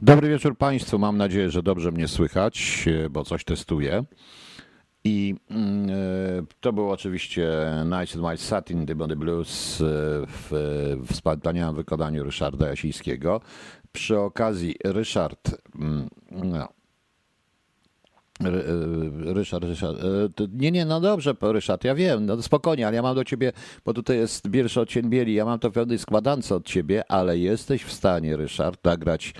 Dobry wieczór Państwu. Mam nadzieję, że dobrze mnie słychać, e, bo coś testuję. I mm, e, to był oczywiście Night and White Satin, The Body Blues e, w, wspaniałym wykonaniu Ryszarda Jasińskiego. Przy okazji Ryszard, mm, no, Ry- Ryszard, Ryszard. Nie, nie, no dobrze, Ryszard, ja wiem, no spokojnie, ale ja mam do ciebie, bo tutaj jest pierwszy odcień bieli, ja mam to w pewnej składance od ciebie, ale jesteś w stanie, Ryszard, nagrać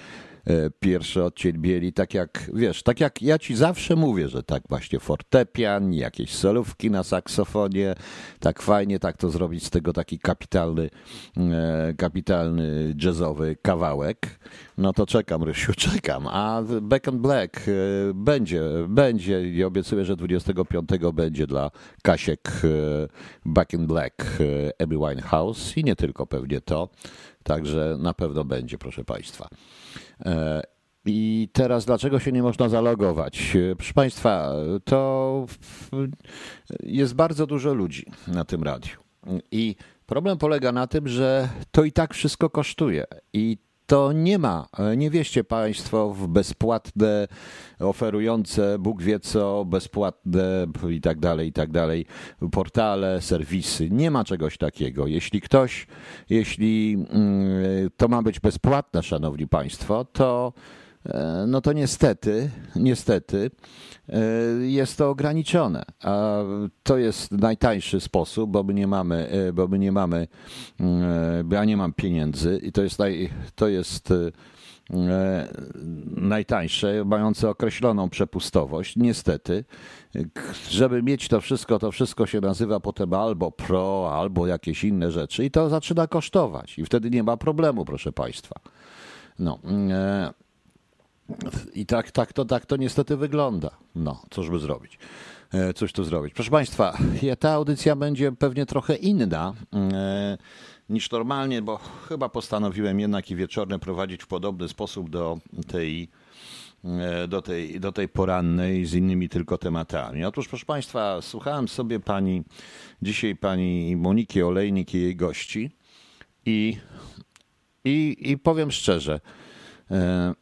pierwszy odcień bieli, tak jak, wiesz, tak jak ja ci zawsze mówię, że tak właśnie fortepian, jakieś solówki na saksofonie, tak fajnie, tak to zrobić z tego taki kapitalny, e, kapitalny jazzowy kawałek. No to czekam, Rysiu, czekam. A Back and Black e, będzie, będzie i obiecuję, że 25 będzie dla Kasiek e, Back in Black e, Amy Winehouse i nie tylko pewnie to. Także na pewno będzie, proszę Państwa. E, I teraz dlaczego się nie można zalogować? E, Proszę Państwa, to jest bardzo dużo ludzi na tym radiu. I problem polega na tym, że to i tak wszystko kosztuje. I to nie ma, nie wieście Państwo w bezpłatne, oferujące Bóg wie co, bezpłatne i tak dalej, i tak dalej, portale, serwisy. Nie ma czegoś takiego. Jeśli ktoś, jeśli mm, to ma być bezpłatne, Szanowni Państwo, to no to niestety, niestety e, jest to ograniczone. A to jest najtańszy sposób, bo my nie mamy, e, bo my nie mamy, mm, ja nie mam pieniędzy i to jest, naj, to jest e, najtańsze, mające określoną przepustowość. Niestety, żeby mieć to wszystko, to wszystko się nazywa potem albo pro, albo jakieś inne rzeczy i to zaczyna kosztować i wtedy nie ma problemu, proszę Państwa. No, e, i tak, tak, to, tak to niestety wygląda. No, cóż by zrobić? E, Cóż tu zrobić? Proszę Państwa, ta audycja będzie pewnie trochę inna e, niż normalnie, bo chyba postanowiłem jednak i wieczorne prowadzić w podobny sposób do tej, e, do tej, do tej porannej z innymi tylko tematami. Otóż, proszę Państwa, słuchałem sobie pani, dzisiaj pani Moniki Olejnik i jej gości i, i, i powiem szczerze, e,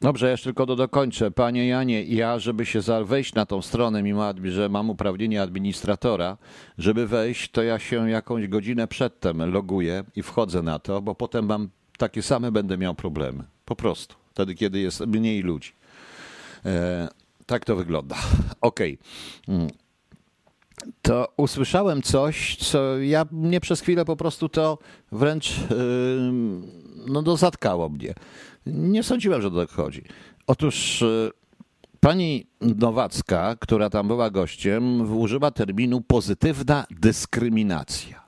Dobrze, jeszcze tylko do dokończę. Panie Janie, ja, żeby się wejść na tą stronę, mimo że mam uprawnienie administratora, żeby wejść, to ja się jakąś godzinę przedtem loguję i wchodzę na to, bo potem mam takie same będę miał problemy. Po prostu. Wtedy, kiedy jest mniej ludzi. E, tak to wygląda. Okej. Mm. To usłyszałem coś, co ja mnie przez chwilę po prostu to wręcz yy, no, no, zatkało mnie. Nie sądziłem, że do tego chodzi. Otóż yy, pani Nowacka, która tam była gościem, użyła terminu pozytywna dyskryminacja.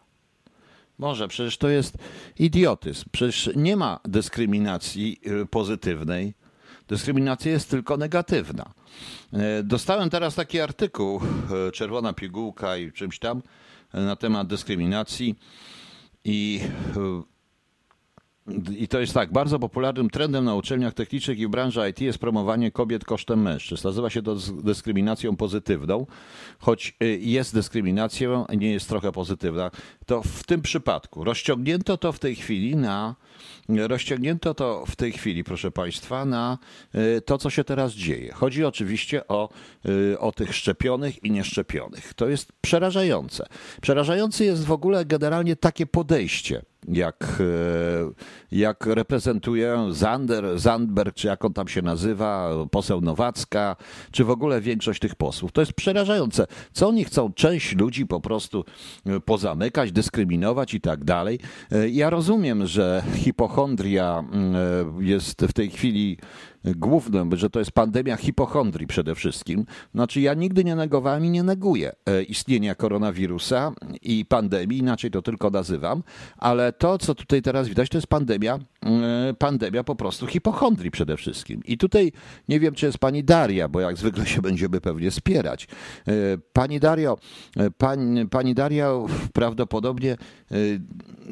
Może, przecież to jest idiotyzm. Przecież nie ma dyskryminacji y, pozytywnej. Dyskryminacja jest tylko negatywna. E, Dostałem teraz taki artykuł, e, Czerwona pigułka i czymś tam, e, na temat dyskryminacji i e, i to jest tak, bardzo popularnym trendem na uczelniach technicznych i w branży IT jest promowanie kobiet kosztem mężczyzn. Nazywa się to dys- dyskryminacją pozytywną, choć y, jest dyskryminacją, nie jest trochę pozytywna. To w tym przypadku rozciągnięto to w tej chwili na rozciągnięto to w tej chwili, proszę Państwa, na y, to, co się teraz dzieje. Chodzi oczywiście o, y, o tych szczepionych i nieszczepionych. To jest przerażające. Przerażające jest w ogóle generalnie takie podejście jak, e, jak reprezentuje Zander, Zandberg, czy jak on tam się nazywa, poseł Nowacka, czy w ogóle większość tych posłów. To jest przerażające. Co oni chcą? Część ludzi po prostu e, pozamykać, dyskryminować i tak dalej. E, Ja rozumiem, że hipochondria mm, jest w tej chwili głównym, że to jest pandemia hipochondrii przede wszystkim. Znaczy ja nigdy nie negowałem i nie neguję e, istnienia koronawirusa i pandemii, inaczej to tylko nazywam, ale to, co tutaj teraz widać, to jest pandemia, e, pandemia po prostu hipochondrii przede wszystkim. I tutaj nie wiem, czy jest pani Daria, bo jak zwykle się będziemy pewnie spierać. E, Pani Dario, pani, pani Daria prawdopodobnie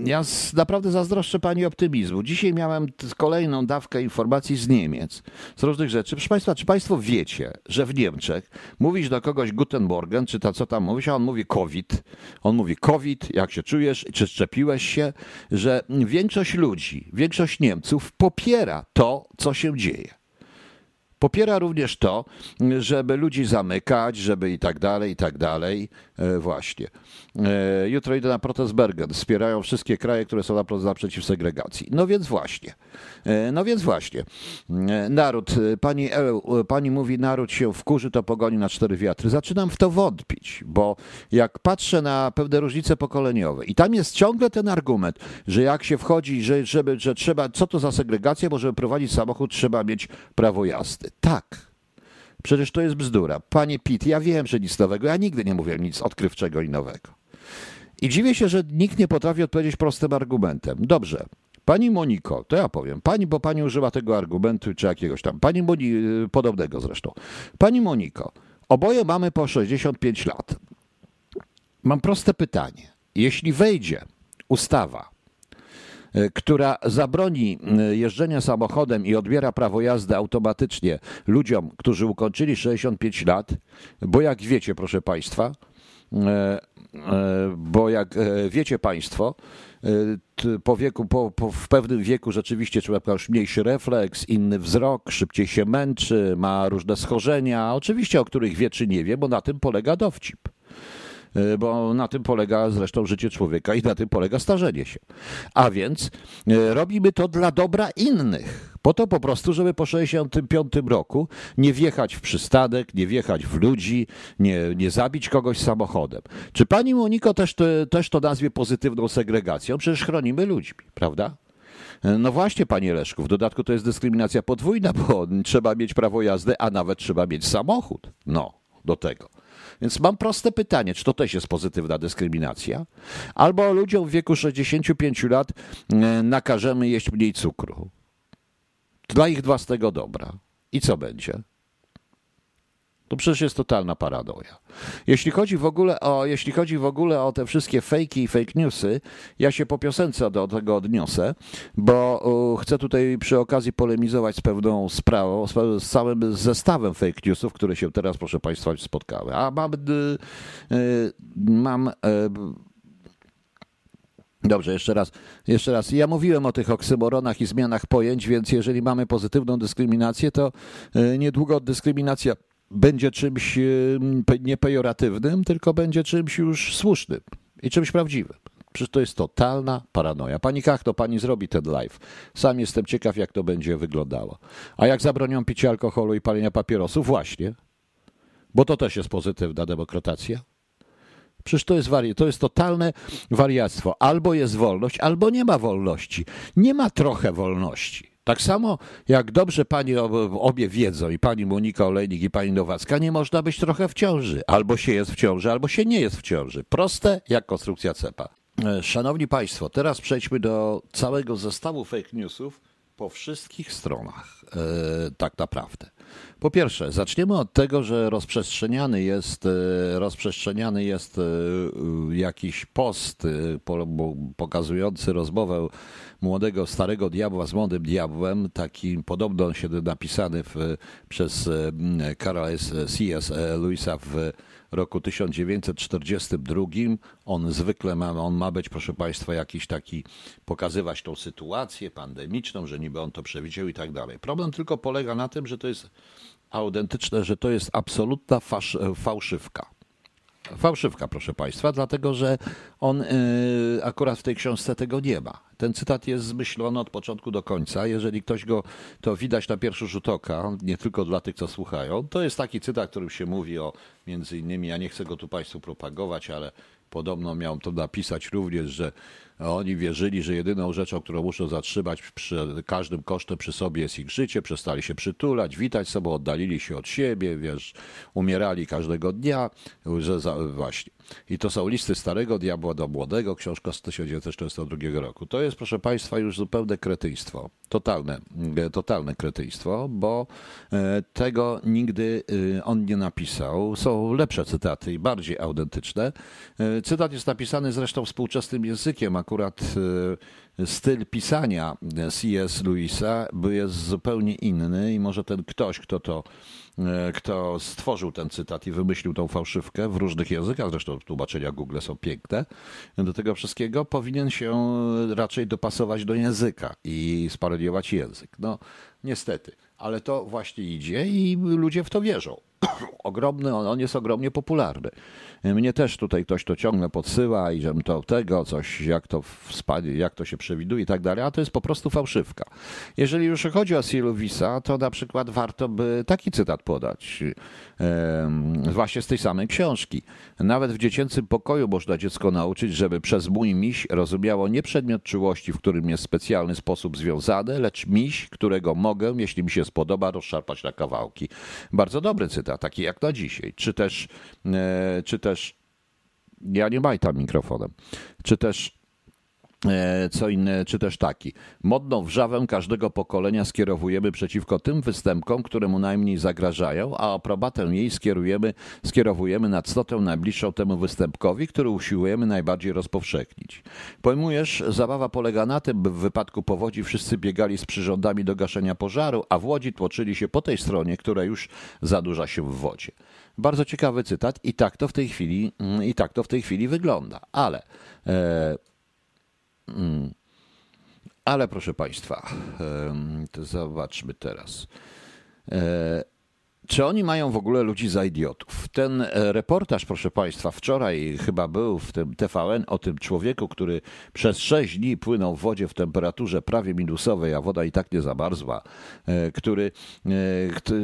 ja naprawdę zazdroszczę pani optymizmu. Dzisiaj miałem kolejną dawkę informacji z Niemiec, z różnych rzeczy. Proszę Państwa, czy Państwo wiecie, że w Niemczech mówisz do kogoś Guten Morgen, czy to co tam mówisz, a on mówi COVID. On mówi COVID, jak się czujesz, czy szczepiłeś się. że większość ludzi, większość Niemców popiera to, co się dzieje. Popiera również to, żeby ludzi zamykać, żeby i tak dalej, i tak dalej. E, właśnie. E, jutro idę na protest Bergen. Wspierają wszystkie kraje, które są na segregacji. No więc właśnie. E, no więc właśnie. Naród, pani, pani mówi, naród się wkurzy, to pogoni na cztery wiatry. Zaczynam w to wątpić, bo jak patrzę na pewne różnice pokoleniowe i tam jest ciągle ten argument, że jak się wchodzi, że, żeby, że trzeba, co to za segregacja, bo żeby prowadzić samochód trzeba mieć prawo jazdy. Tak. Przecież to jest bzdura. Panie Pitt, ja wiem, że nic nowego. Ja nigdy nie mówię nic odkrywczego i nowego. I dziwię się, że nikt nie potrafi odpowiedzieć prostym argumentem. Dobrze. Pani Moniko, to ja powiem. Pani, bo pani używa tego argumentu czy jakiegoś tam. Pani Moni, y, podobnego zresztą. Pani Moniko, oboje mamy po 65 lat. Mam proste pytanie. Jeśli wejdzie ustawa, która zabroni e, jeżdżenia samochodem i odbiera prawo jazdy automatycznie ludziom, którzy ukończyli 65 lat, bo jak wiecie, proszę Państwa, e, bo jak wiecie Państwo, po wieku, po, po, w pewnym wieku rzeczywiście człowiek ma już mniejszy refleks, inny wzrok, szybciej się męczy, ma różne schorzenia, oczywiście o których wie czy nie wie, bo na tym polega dowcip. E, bo na tym polega zresztą życie człowieka i na tym polega starzenie się. A więc e, robimy to dla dobra innych. Po to po prostu, żeby po 65 roku nie wjechać w przystanek, nie wjechać w ludzi, nie, nie zabić kogoś samochodem. Czy pani Moniko też też to nazwie pozytywną segregacją? Przecież chronimy ludźmi, prawda? E, no właśnie, panie Leszku, w dodatku to jest dyskryminacja podwójna, bo trzeba mieć prawo jazdy, a nawet trzeba mieć samochód. No, do tego. Więc mam proste pytanie, czy to też jest pozytywna dyskryminacja? Albo ludziom w wieku 65 lat e, nakażemy jeść mniej cukru. Dla ich własnego dobra. I co będzie? To przecież jest totalna paradoja. Jeśli chodzi w ogóle o, jeśli chodzi w ogóle o te wszystkie fejki i fake newsy, ja się po piosence do tego odniosę, bo chcę tutaj przy okazji polemizować z pewną sprawą, z, z całym zestawem fake newsów, które się teraz, proszę Państwa, spotkały. A mam, y, y, mam y, Dobrze, jeszcze raz, jeszcze raz. Ja mówiłem o tych oksymoronach i zmianach pojęć, więc jeżeli mamy pozytywną dyskryminację, to niedługo dyskryminacja będzie czymś nie pejoratywnym, tylko będzie czymś już słusznym i czymś prawdziwym. Przecież to jest totalna paranoja. Pani Kachto, pani zrobi ten live. Sam jestem ciekaw, jak to będzie wyglądało. A jak zabronią picia alkoholu i palenia papierosów? Właśnie. Bo to też jest pozytywna demokratacja. Przecież to jest, wari- to jest totalne wariactwo. Albo jest wolność, albo nie ma wolności. Nie ma trochę wolności. Tak samo jak dobrze pani obie wiedzą, i pani Monika Olejnik, i pani Nowacka, nie można być trochę w ciąży. Albo się jest w ciąży, albo się nie jest w ciąży. Proste jak konstrukcja cepa. E, szanowni Państwo, teraz przejdźmy do całego zestawu fake newsów po wszystkich stronach, e, tak naprawdę. Po pierwsze, zaczniemy od tego, że rozprzestrzeniany jest, e, rozprzestrzeniany jest jakiś post pokazujący rozmowę młodego, starego diabła z młodym diabłem, taki podobno się napisany w, przez Karla C.S. Lewisa w roku 1942. On zwykle ma, on ma być, proszę Państwa, jakiś taki, pokazywać tą sytuację pandemiczną, że niby on to przewidział i tak dalej. Problem tylko polega na tym, że to jest autentyczne, że to jest absolutna fałszywka. Fałszywka, proszę Państwa, dlatego że on yy, akurat w tej książce tego nie ma. Ten cytat jest zmyślony od początku do końca. Jeżeli ktoś go, to widać na pierwszy rzut oka, nie tylko dla tych, co słuchają. To jest taki cytat, którym się mówi o, między innymi, ja nie chcę go tu Państwu propagować, ale podobno miał to napisać również, że oni wierzyli, że jedyną rzeczą, którą muszą zatrzymać przy każdym kosztem przy sobie jest ich życie, przestali się przytulać, witać sobie, oddalili się od siebie, wiesz, umierali każdego dnia, że za, właśnie. I to są listy Starego Diabła do Młodego, książka z 1942 roku. To jest, proszę Państwa, już zupełne kretyństwo. Totalne, e, totalne kretyństwo, bo e, tego nigdy e, on nie napisał. Są lepsze cytaty i bardziej autentyczne. Cytat jest napisany zresztą współczesnym językiem. Akurat styl pisania C.S. Lewisa jest zupełnie inny i może ten ktoś, kto to kto stworzył ten cytat i wymyślił tą fałszywkę w różnych językach, zresztą tłumaczenia Google są piękne, do tego wszystkiego powinien się raczej dopasować do języka i sparodiować język. No, niestety, ale to właśnie idzie i ludzie w to wierzą. Ogromny, on jest ogromnie popularny. Mnie też tutaj ktoś to ciągle podsyła i żebym to tego, coś, jak to, spadnie, jak to się przewiduje i tak dalej, a to jest po prostu fałszywka. Jeżeli już chodzi o Silvisa, to na przykład warto by taki cytat podać, właśnie z tej samej książki. Nawet w dziecięcym pokoju można dziecko nauczyć, żeby przez mój miś rozumiało nie przedmiot czułości, w którym jest specjalny sposób związany, lecz miś, którego mogę, jeśli mi się spodoba, rozszarpać na kawałki. Bardzo dobry cytat, taki jak na dzisiaj. Czy też, e, czy też ja nie majtam mikrofonem. Czy też co inne, czy też taki. Modną wrzawę każdego pokolenia skierowujemy przeciwko tym występkom, które mu najmniej zagrażają, a aprobatę jej skierujemy, skierowujemy na cnotę najbliższą temu występkowi, który usiłujemy najbardziej rozpowszechnić. Pojmujesz, zabawa polega na tym, by w wypadku powodzi wszyscy biegali z przyrządami do gaszenia pożaru, a w łodzi tłoczyli się po tej stronie, która już zadłuża się w wodzie. Bardzo ciekawy cytat i tak to w tej chwili, i tak to w tej chwili wygląda. Ale e, Mm. Ale proszę Państwa, zobaczmy teraz. E, czy oni mają w ogóle ludzi za idiotów? Ten e, reportaż, proszę Państwa, wczoraj chyba był w tym TVN o tym człowieku, który przez sześć dni płynął w wodzie w temperaturze prawie minusowej, a woda i tak nie zamarzła, e, który e,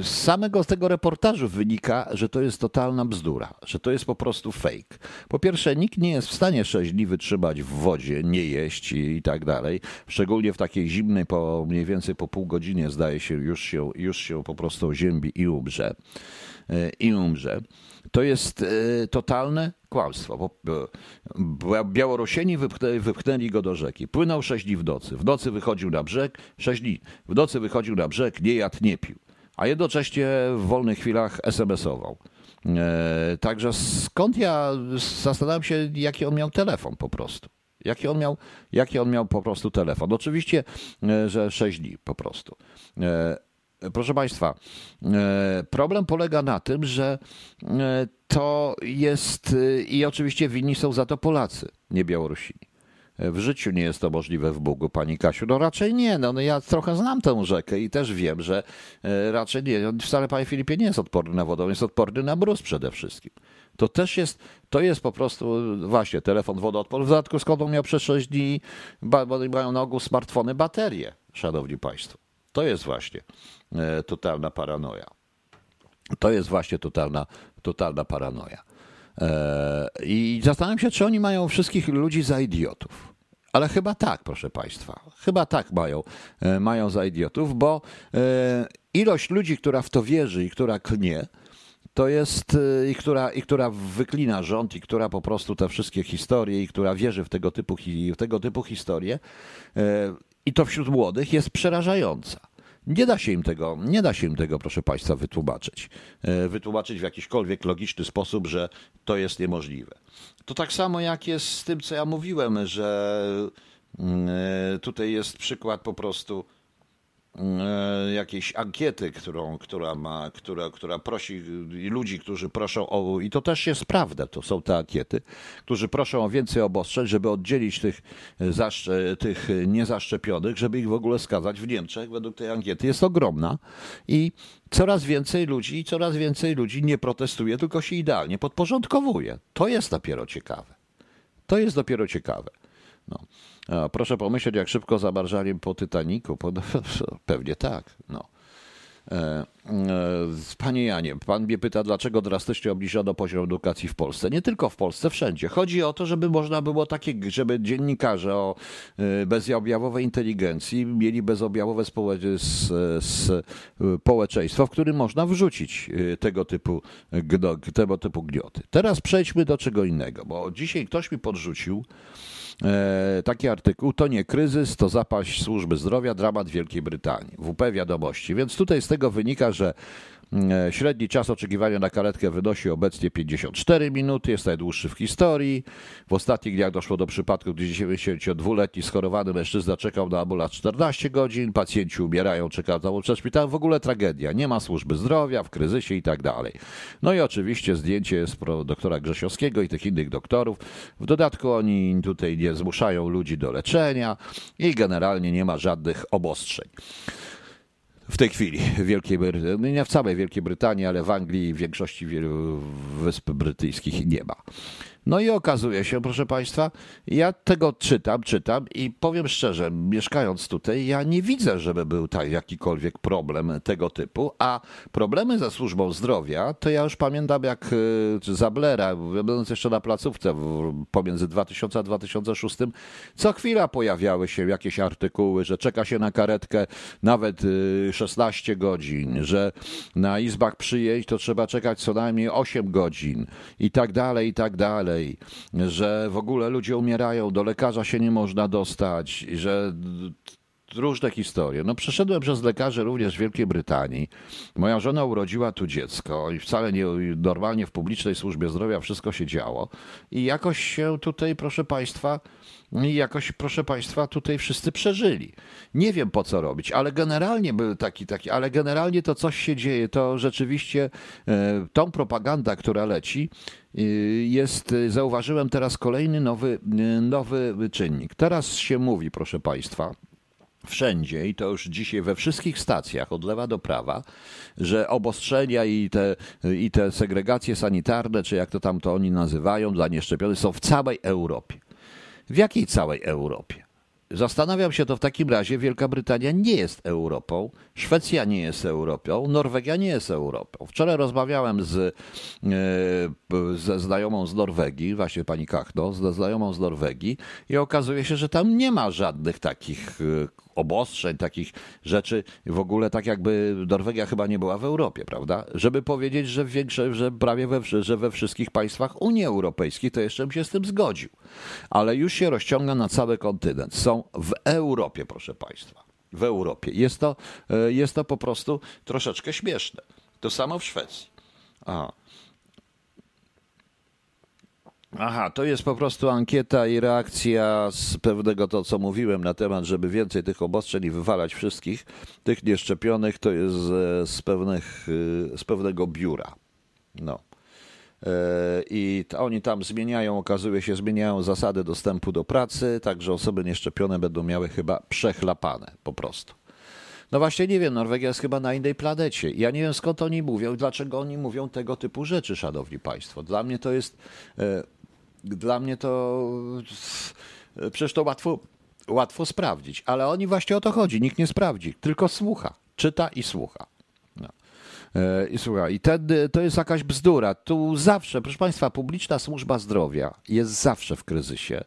z samego z tego reportażu wynika, że to jest totalna bzdura, że to jest po prostu fake. Po pierwsze, nikt nie jest w stanie sześć dni wytrzymać w wodzie, nie jeść i tak dalej, szczególnie w takiej zimnej, po mniej więcej po pół godzinie zdaje się, już się, już się po prostu ziębi i umrze umrze e, i umrze, to jest e, totalne kłamstwo. Białorusini wypchnęli, go do rzeki. Płynął sześć dni w nocy. W nocy wychodził na brzeg, sześć dni. W nocy wychodził na brzeg, nie jadł, nie pił. A jednocześnie w wolnych chwilach SMS-ował. E, także skąd ja zastanawiam się, jaki on miał telefon po prostu. Jaki on miał, jaki on miał po prostu telefon. Oczywiście, że sześć dni po prostu. Proszę Państwa, e, problem polega na tym, że e, to jest e, i oczywiście winni są za to Polacy, nie Białorusini. W życiu nie jest to możliwe w Bugu, pani Kasiu. No raczej nie. No, no ja trochę znam tę rzekę i też wiem, że raczej nie. On wcale, panie Filipie, nie jest odporny na wodę, jest odporny na mróz przede wszystkim. To też jest, to jest po prostu właśnie telefon wodoodporny. W dodatku skąd on miał przez 6 dni, mają na ogół smartfony baterie, szanowni państwo. To jest właśnie e, totalna paranoja. To jest właśnie totalna, totalna paranoja. E, I zastanawiam się, czy oni mają wszystkich ludzi za idiotów. Ale chyba tak, proszę Państwa. Chyba tak mają, e, mają za idiotów, bo ilość ludzi, która w to wierzy i która klnie, to jest i która, i która wyklina rząd, i która po prostu te wszystkie historie, i która wierzy w tego typu, w tego typu historie, i to wśród młodych jest przerażająca. Nie da się im tego, nie da się im tego, proszę Państwa, wytłumaczyć. E, wytłumaczyć w jakiśkolwiek logiczny sposób, że to jest niemożliwe. To tak samo jak jest z tym, co ja mówiłem, że mm, e, tutaj jest przykład po prostu jakiejś ankiety, którą, która, ma, która, która prosi ludzi, którzy proszą o, i to też jest prawda, to są te ankiety, którzy proszą o więcej obostrzeń, żeby oddzielić tych, zaszcze, tych niezaszczepionych, żeby ich w ogóle skazać w Niemczech, według tej ankiety jest ogromna i coraz więcej ludzi, coraz więcej ludzi nie protestuje, tylko się idealnie podporządkowuje. To jest dopiero ciekawe. To jest dopiero ciekawe. No. Proszę pomyśleć, jak szybko zabarżali po Titaniku. Pewnie tak. No. E, e, panie Janie, pan mnie pyta, dlaczego drastycznie obniżono poziom edukacji w Polsce. Nie tylko w Polsce, wszędzie. Chodzi o to, żeby można było takie, żeby dziennikarze o e, bezobjawowej inteligencji mieli bezobjawowe społeczeństwo, w którym można wrzucić tego typu, tego typu gnioty. Teraz przejdźmy do czego innego, bo dzisiaj ktoś mi podrzucił, taki artykuł. To nie kryzys, to zapaść służby zdrowia, dramat Wielkiej Brytanii. WP wiadomości. Więc tutaj z tego wynika, że E, średni czas oczekiwania na karetkę wynosi obecnie 54 minuty, jest najdłuższy w historii. W ostatnich dniach doszło do przypadku, gdy 92-letni schorowany mężczyzna czekał na ambulans 14 godzin, pacjenci umierają, czekają przed szpitalem, w ogóle tragedia. Nie ma służby zdrowia, w kryzysie i tak dalej. No i oczywiście zdjęcie jest doktora Grzesiowskiego i tych innych doktorów. W dodatku oni tutaj nie zmuszają ludzi do leczenia i generalnie nie ma żadnych obostrzeń w tej chwili w Wielkiej Brytanii, nie w całej Wielkiej Brytanii, ale w Anglii i w większości wysp brytyjskich nie ma. No i okazuje się, proszę Państwa, ja tego czytam, czytam i powiem szczerze, mieszkając tutaj, ja nie widzę, żeby był tak jakikolwiek problem tego typu, a problemy ze służbą zdrowia, to ja już pamiętam jak e, za Blera, będąc jeszcze na placówce pomiędzy 2000 a 2006, co chwila pojawiały się jakieś artykuły, że czeka się na karetkę nawet 16 e, godzin, że na izbach przyjęć to trzeba czekać co najmniej 8 godzin i tak dalej, i tak dalej dalej, że w ogóle ludzie umierają, do lekarza się nie można dostać, że różne historie. No przeszedłem przez lekarzy również w Wielkiej Brytanii. Moja żona urodziła tu dziecko i wcale nie normalnie w publicznej służbie zdrowia wszystko się działo. I jakoś się tutaj, proszę Państwa, i jakoś, proszę Państwa, tutaj wszyscy przeżyli. Nie wiem po co robić, ale generalnie był taki, taki, ale generalnie to coś się dzieje, to rzeczywiście e, tą propaganda, która leci, e, jest, zauważyłem teraz kolejny nowy, e, nowy czynnik. Teraz się mówi, proszę Państwa, wszędzie i to już dzisiaj we wszystkich stacjach od lewa do prawa, że obostrzenia i te, i te segregacje sanitarne, czy jak to tam to oni nazywają, dla nieszczepionych są w całej Europie. W jakiej całej Europie? Zastanawiam się to w takim razie, Wielka Brytania nie jest Europą, Szwecja nie jest Europą, Norwegia nie jest Europą. Wczoraj rozmawiałem z, e, ze znajomą z Norwegii, właśnie pani Kachno, ze znajomą z Norwegii i okazuje się, że tam nie ma żadnych takich e, obostrzeń, takich rzeczy. W ogóle tak jakby Norwegia chyba nie była w Europie, prawda? Żeby powiedzieć, że, większe, że prawie we, że we wszystkich państwach Unii Europejskiej, to jeszcze bym się z tym zgodził. Ale już się rozciąga na cały kontynent. Są w Europie, proszę Państwa. W Europie. Jest to, e, jest to po prostu troszeczkę śmieszne. To samo w Szwecji. Aha. Aha, to jest po prostu ankieta i reakcja z pewnego to, co mówiłem na temat, żeby więcej tych obostrzeń i wywalać wszystkich, tych nieszczepionych, to jest z, pewnych, y, z pewnego biura. No. E, I oni tam zmieniają, okazuje się, zmieniają zasady dostępu do pracy, także osoby nieszczepione będą miały chyba przechlapane po prostu. No właśnie nie wiem, Norwegia jest chyba na innej planecie. Ja nie wiem skąd oni mówią, dlaczego oni mówią tego typu rzeczy, szanowni państwo. Dla mnie to jest e, dla mnie to przecież to łatwo, łatwo sprawdzić, ale oni właśnie o to chodzi. Nikt nie sprawdzi, tylko słucha, czyta i słucha. No. E, I słucha, i ten, to jest jakaś bzdura. Tu zawsze, proszę Państwa, publiczna służba zdrowia jest zawsze w kryzysie,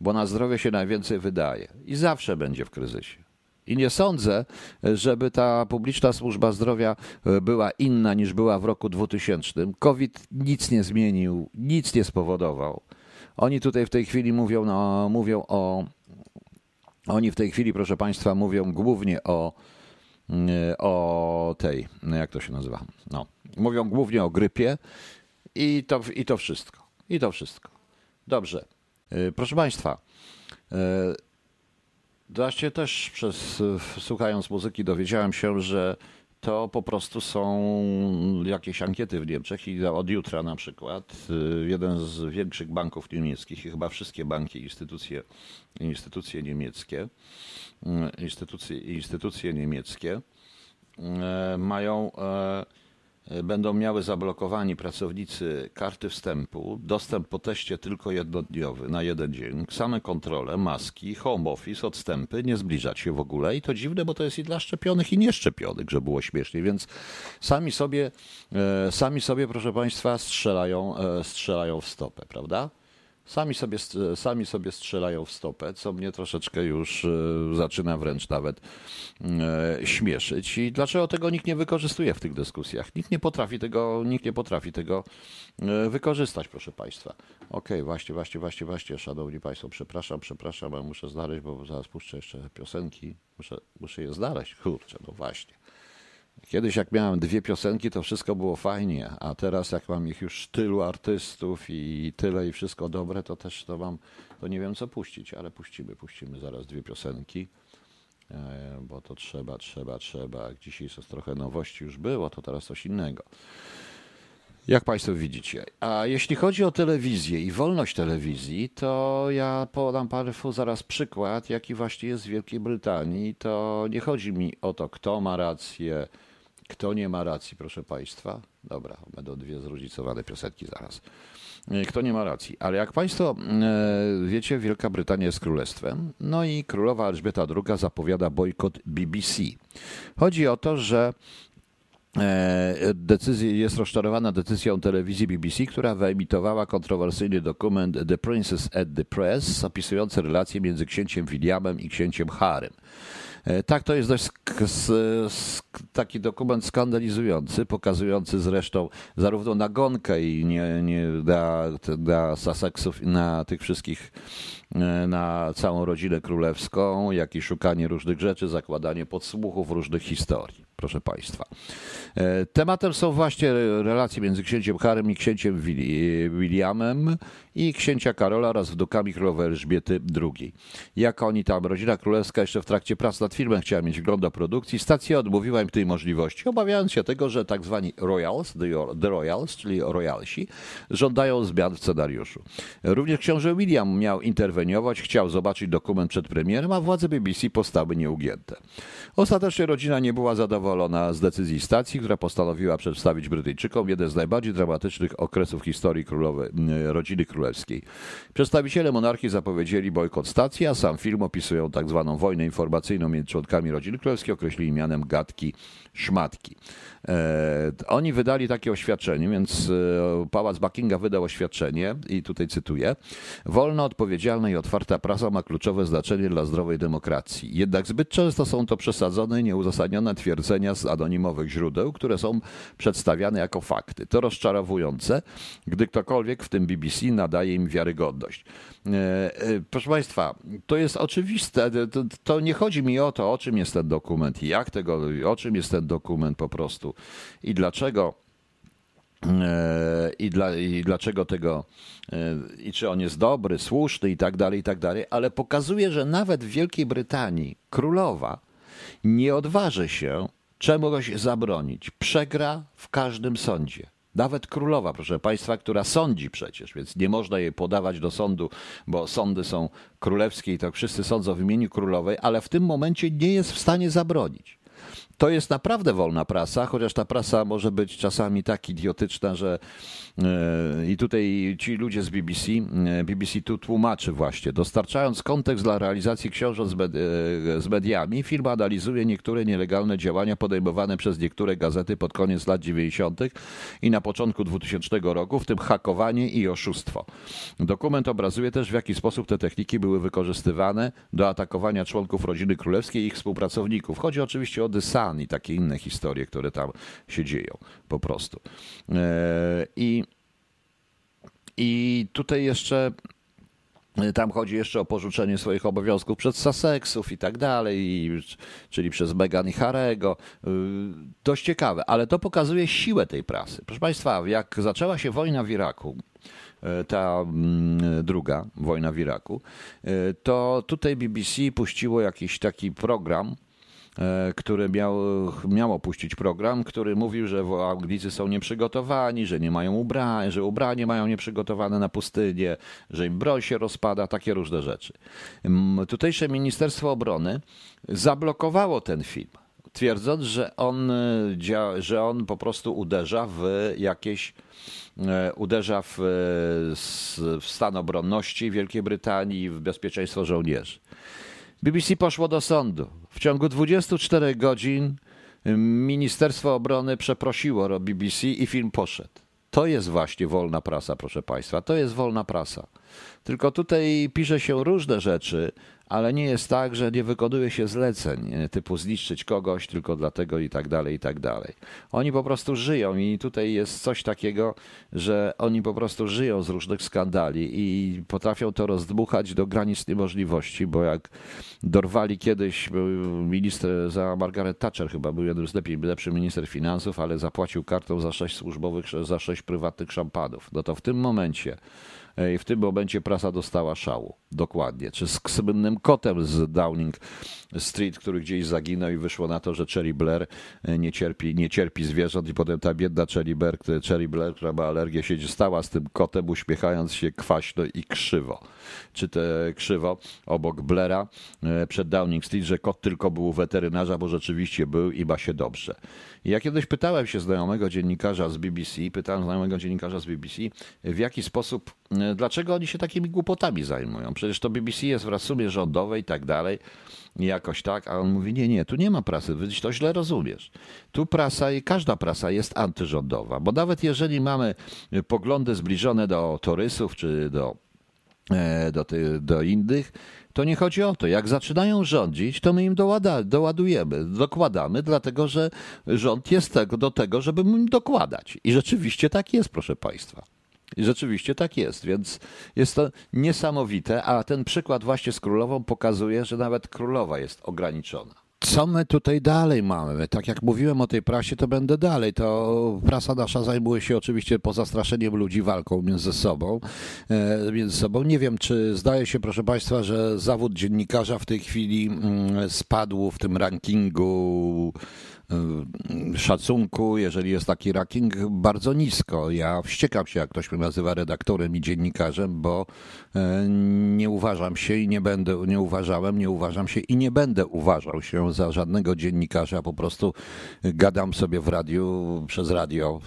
bo na zdrowie się najwięcej wydaje i zawsze będzie w kryzysie. I nie sądzę, żeby ta publiczna służba zdrowia e, była inna niż była w roku 2000. COVID nic nie zmienił, nic nie spowodował. Oni tutaj w tej chwili mówią, no, mówią o. Oni w tej chwili, proszę Państwa, mówią głównie o, mm, o tej, no jak to się nazywa? No, mówią głównie o grypie i to, i to wszystko. I to wszystko. Dobrze. E, proszę Państwa, e, Właśnie też przez, słuchając muzyki dowiedziałem się, że to po prostu są jakieś ankiety w Niemczech i od jutra na przykład y, jeden z większych banków niemieckich i chyba wszystkie banki, instytucje, instytucje niemieckie, y, instytucje, instytucje niemieckie y, mają będą miały zablokowani pracownicy karty wstępu, dostęp po teście tylko jednodniowy na jeden dzień, same kontrole, maski, home office, odstępy, nie zbliżać się w ogóle. I to dziwne, bo to jest i dla szczepionych i nieszczepionych, żeby było śmiesznie, więc sami sobie, e, sami sobie proszę Państwa strzelają, e, strzelają w stopę, prawda? Sami sobie, sami sobie strzelają w stopę, co mnie troszeczkę już e, zaczyna wręcz nawet e, śmieszyć. I dlaczego tego nikt nie wykorzystuje w tych dyskusjach? Nikt nie potrafi tego, nikt nie potrafi tego e, wykorzystać, proszę Państwa. Okej, okay, właśnie, właśnie, właśnie, właśnie, szanowni Państwo, przepraszam, przepraszam, ale muszę znaleźć, bo zaraz puszczę jeszcze piosenki. Muszę, muszę je znaleźć. Kurczę, no właśnie. Kiedyś jak miałem dwie piosenki, to wszystko było fajnie, a teraz jak mam ich już tylu artystów i tyle i wszystko dobre, to też to mam, to nie wiem co puścić, ale puścimy, puścimy zaraz dwie piosenki, e, bo to trzeba, trzeba, trzeba. Dzisiaj jest trochę nowości już było, to teraz coś innego. Jak Państwo widzicie. A jeśli chodzi o telewizję i wolność telewizji, to ja podam Państwu zaraz przykład, jaki właśnie jest w Wielkiej Brytanii. To nie chodzi mi o to, kto ma rację, kto nie ma racji, proszę Państwa. Dobra, będą dwie zróżnicowane piosenki zaraz. Kto nie ma racji. Ale jak Państwo e, wiecie, Wielka Brytania jest królestwem. No i królowa Elżbieta II zapowiada bojkot BBC. Chodzi o to, że E, decyzji, jest rozczarowana decyzją telewizji BBC, która wyemitowała kontrowersyjny dokument The Princess at the Press, opisujący relacje między księciem Williamem i księciem Harrym. E, tak, to jest dość taki dokument skandalizujący, pokazujący zresztą zarówno nagonkę i nie, nie dla, dla Sussexów, na tych wszystkich, na całą rodzinę królewską, jak i szukanie różnych rzeczy, zakładanie podsłuchów różnych historii proszę Państwa. E, tematem są właśnie relacje między księciem Harem i księciem Williamem i księcia Karola oraz wnukami królowej Elżbiety II. Jak oni tam, rodzina królewska jeszcze w trakcie prac nad filmem chciała mieć wgląd do produkcji, stacja odmówiła im tej możliwości, obawiając się tego, że tak zwani royals, the royals, czyli royalsi, żądają zmian w scenariuszu. Również książę William miał interweniować, chciał zobaczyć dokument przed premierem, a władze BBC postały nieugięte. Ostatecznie rodzina nie była zadowolona z decyzji stacji, która postanowiła przedstawić Brytyjczykom jeden z najbardziej dramatycznych okresów historii królowej, rodziny królewskiej. Przedstawiciele monarchii zapowiedzieli bojkot stacji, a sam film opisują tak zwaną wojnę informacyjną między członkami rodziny królewskiej, określili mianem gadki szmatki. E, oni wydali takie oświadczenie, więc e, Pałac Buckingham wydał oświadczenie i tutaj cytuję: Wolna, odpowiedzialna i otwarta prasa ma kluczowe znaczenie dla zdrowej demokracji. Jednak zbyt często są to przesadzone i nieuzasadnione twierdzenia z anonimowych źródeł, które są przedstawiane jako fakty. To rozczarowujące, gdy ktokolwiek, w tym BBC, nadaje im wiarygodność. E, proszę Państwa, to jest oczywiste. To, to nie chodzi mi o to, o czym jest ten dokument jak tego, o czym jest ten dokument po prostu i dlaczego e, i, dla, i dlaczego tego, e, i czy on jest dobry, słuszny i tak dalej, i tak dalej, ale pokazuje, że nawet w Wielkiej Brytanii królowa nie odważy się czemuś zabronić. Przegra w każdym sądzie. Nawet królowa, proszę państwa, która sądzi przecież, więc nie można jej podawać do sądu, bo sądy są królewskie i to wszyscy sądzą w imieniu królowej, ale w tym momencie nie jest w stanie zabronić to jest naprawdę wolna prasa, chociaż ta prasa może być czasami tak idiotyczna, że e, i tutaj ci ludzie z BBC, e, BBC tu tłumaczy właśnie, dostarczając kontekst dla realizacji książąt z, e, mediami, film analizuje niektóre nielegalne działania podejmowane przez niektóre gazety pod koniec lat 90. i na początku 2000 roku, w tym hakowanie i oszustwo. Dokument obrazuje też, w jaki sposób te techniki były wykorzystywane do atakowania członków rodziny królewskiej i ich współpracowników. Chodzi oczywiście o Dysa i takie inne historie, które tam się dzieją po prostu. E, I, i tutaj jeszcze e, tam chodzi jeszcze o porzucenie swoich obowiązków przez Sussexów i tak dalej, czyli przez Meghan i Harego. E, dość ciekawe, ale to pokazuje siłę tej prasy. Proszę Państwa, jak zaczęła się wojna w Iraku, ta mm, druga wojna w Iraku, to tutaj BBC puściło jakiś taki program, które miał, miało puścić program, który mówił, że Anglicy są nieprzygotowani, że nie mają ubrań, że ubranie mają nieprzygotowane na pustynię, że im broń się rozpada, takie różne rzeczy. Tutejsze Ministerstwo Obrony zablokowało ten film, twierdząc, że on, że on po prostu uderza w jakieś e, uderza w, w stan obronności Wielkiej Brytanii, w bezpieczeństwo żołnierzy. BBC poszło do sądu. W ciągu 24 godzin Ministerstwo Obrony przeprosiło BBC i film poszedł. To jest właśnie wolna prasa, proszę Państwa. To jest wolna prasa. Tylko tutaj pisze się różne rzeczy, ale nie jest tak, że nie wykonuje się zleceń typu zniszczyć kogoś tylko dlatego i tak dalej, i tak dalej. Oni po prostu żyją i tutaj jest coś takiego, że oni po prostu żyją z różnych skandali i potrafią to rozdmuchać do granic niemożliwości, bo jak dorwali kiedyś minister za Margaret Thatcher chyba był jeden z lepiej, lepszy minister finansów, ale zapłacił kartą za sześć służbowych, za sześć prywatnych szampanów. No to w tym momencie i w tym momencie prasa dostała szału. Dokładnie. Czy z słynnym kotem z Downing Street, który gdzieś zaginął i wyszło na to, że Cherry Blair e, nie cierpi, nie cierpi zwierząt i potem ta biedna Cherry Blair, Cherry Blair, która ma alergię, siedzi stała z tym kotem, uśmiechając się kwaśno i krzywo. Czy te krzywo obok Blaira e, przed Downing Street, że kot tylko był u weterynarza, bo rzeczywiście był i ma się dobrze. I ja kiedyś pytałem się znajomego dziennikarza z BBC, pytałem znajomego dziennikarza z BBC, w jaki sposób, e, dlaczego oni się takimi głupotami zajmują. Przecież to BBC jest w sumie rządowe i tak dalej, jakoś tak, a on mówi, nie, nie, tu nie ma prasy, ty to źle rozumiesz. Tu prasa i każda prasa jest antyrządowa, bo nawet jeżeli mamy poglądy zbliżone do torysów czy do do, ty, do innych, to nie chodzi o to. Jak zaczynają rządzić, to my im dołada, doładujemy, dokładamy, dlatego że rząd jest tego, do tego, żeby im dokładać. I rzeczywiście tak jest, proszę Państwa. I rzeczywiście tak jest, więc jest to niesamowite, a ten przykład właśnie z królową pokazuje, że nawet królowa jest ograniczona. Co my tutaj dalej mamy? Tak jak mówiłem o tej prasie, to będę dalej. To prasa nasza zajmuje się oczywiście poza straszeniem ludzi walką między sobą. E, między sobą. Nie wiem, czy zdaje się, proszę Państwa, że zawód dziennikarza w tej chwili mm, spadł w tym rankingu Y, szacunku, jeżeli jest taki ranking, bardzo nisko. Ja wściekam się, jak ktoś mnie nazywa redaktorem i dziennikarzem, bo e, nie uważam się i nie będę, nie uważałem, nie uważam się i nie będę uważał się za żadnego dziennikarza. Po prostu gadam sobie w radiu, przez radio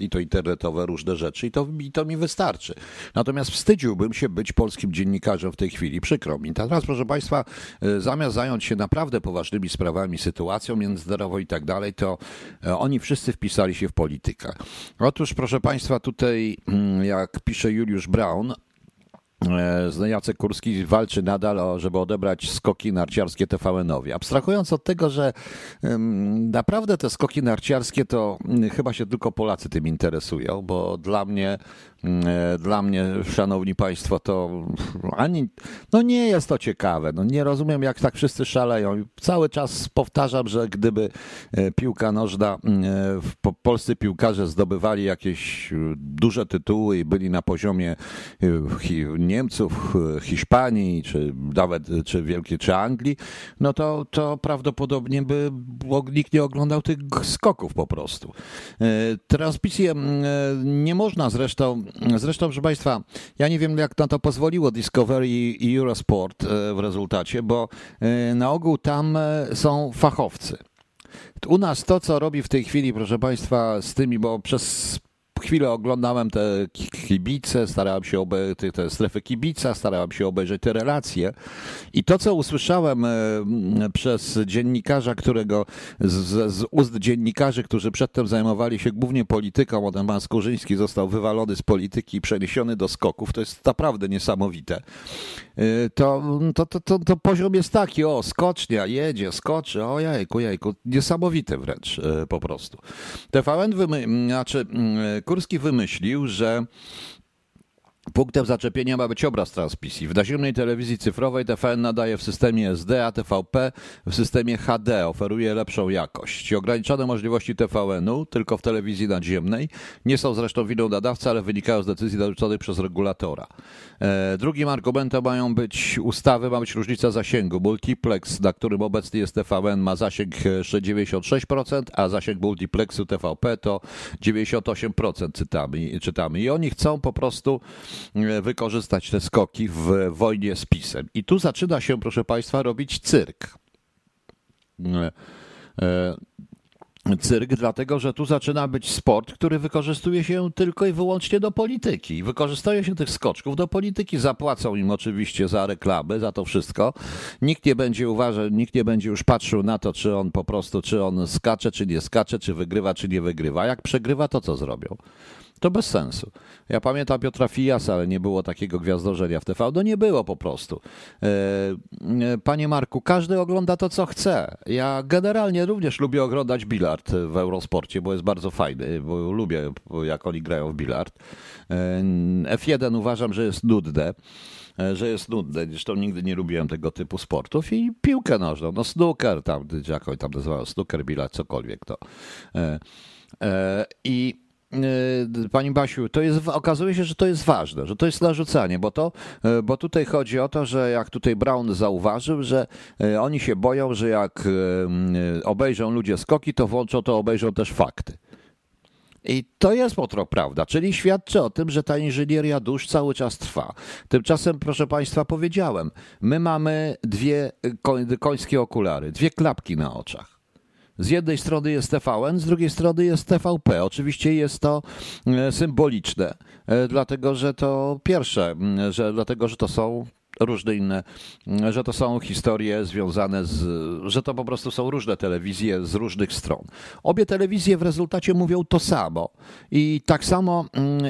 i to internetowe różne rzeczy i to, i to mi wystarczy. Natomiast wstydziłbym się być polskim dziennikarzem w tej chwili. Przykro mi. Teraz, proszę Państwa, e, zamiast zająć się naprawdę poważnymi sprawami, sytuacją międzynarodową, i tak dalej, to e, oni wszyscy wpisali się w politykę. Otóż, proszę Państwa, tutaj, mm, jak pisze Juliusz Braun, e, Jacek Kurski walczy nadal, żeby odebrać skoki narciarskie TVN-owi. Abstrahując od tego, że naprawdę te skoki narciarskie to mm, chyba się tylko Polacy tym interesują, bo dla mnie E, dla mnie, szanowni państwo, to ani, no nie jest to ciekawe. No nie rozumiem, jak tak wszyscy szaleją. Cały czas powtarzam, że gdyby e, piłka nożna, e, polscy piłkarze zdobywali jakieś duże tytuły i byli na poziomie Niemców, Hiszpanii, czy nawet czy Wielkiej, czy Anglii, no to, to prawdopodobnie by nikt nie oglądał tych skoków po prostu. Transmisję nie można zresztą Zresztą, proszę Państwa, ja nie wiem, jak na to pozwoliło Discovery i Eurosport e, w rezultacie, bo e, na ogół tam e, są fachowcy. U nas to, co robi w tej chwili, proszę Państwa, z tymi, bo przez chwilę oglądałem te kibice, starałem się obejrzeć te strefy kibica, starałem się obejrzeć te relacje i to, co usłyszałem e, przez dziennikarza, którego z, z ust dziennikarzy, którzy przedtem zajmowali się głównie polityką, potem pan został wywalony z polityki i przeniesiony do skoków, to jest naprawdę niesamowite. E, to, to, to, to, to poziom jest taki, o, skocznia, jedzie, skoczy, o jajku, jajku, niesamowite wręcz e, po prostu. TVN, wymy, znaczy Kurski wymyślił, że Punktem zaczepienia ma być obraz transmisji. W naziemnej telewizji cyfrowej TVN nadaje w systemie SD, a TVP w systemie HD oferuje lepszą jakość. Ograniczone możliwości TVN-u tylko w telewizji naziemnej nie są zresztą winą nadawcy, ale wynikają z decyzji narzuconych przez regulatora. E, drugim argumentem mają być ustawy, ma być różnica zasięgu. Multiplex, na którym obecnie jest TVN, ma zasięg 96%, a zasięg multiplexu TVP to 98% czytamy. czytamy. I oni chcą po prostu E, wykorzystać te skoki w wojnie z PiSem. I tu zaczyna się, proszę Państwa, robić cyrk. E, e, cyrk, dlatego że tu zaczyna być sport, który wykorzystuje się tylko i wyłącznie do polityki. Wykorzystuje się tych skoczków do polityki, zapłacą im oczywiście za reklamy, za to wszystko. Nikt nie będzie uważał, nikt nie będzie już patrzył na to, czy on po prostu, czy on skacze, czy nie skacze, czy wygrywa, czy nie wygrywa. Jak przegrywa, to co zrobią? To bez sensu. Ja pamiętam Piotra Fijasa, ale nie było takiego gwiazdorzenia w TV. No nie było po prostu. E, e, panie Marku, każdy ogląda to, co chce. Ja generalnie również lubię oglądać bilard w Eurosporcie, bo jest bardzo fajny, bo lubię, jak oni grają w bilard. E, F1 uważam, że jest nudne że jest nudne. Zresztą nigdy nie lubiłem tego typu sportów i piłkę nożną, no snooker tam, jak oni tam nazywają, snooker, bilard, cokolwiek to. I pani Basiu, to jest, okazuje się, że to jest ważne, że to jest narzucanie, bo, to, e, bo tutaj chodzi o to, że jak tutaj Brown zauważył, że e, oni się boją, że jak obejrzą ludzie skoki, to włączą, to obejrzą też fakty. I to jest potro prawda, czyli świadczy o tym, że ta inżynieria dusz cały czas trwa. Tymczasem, proszę Państwa, powiedziałem, my mamy dwie końskie okulary, dwie klapki na oczach. Z jednej strony jest TVN, z drugiej strony jest TVP. Oczywiście jest to e, symboliczne, e, dlatego że to pierwsze, że, dlatego że to są różne inne, że to są historie związane z, że to po prostu są różne telewizje z różnych stron. Obie telewizje w rezultacie mówią to samo i tak samo,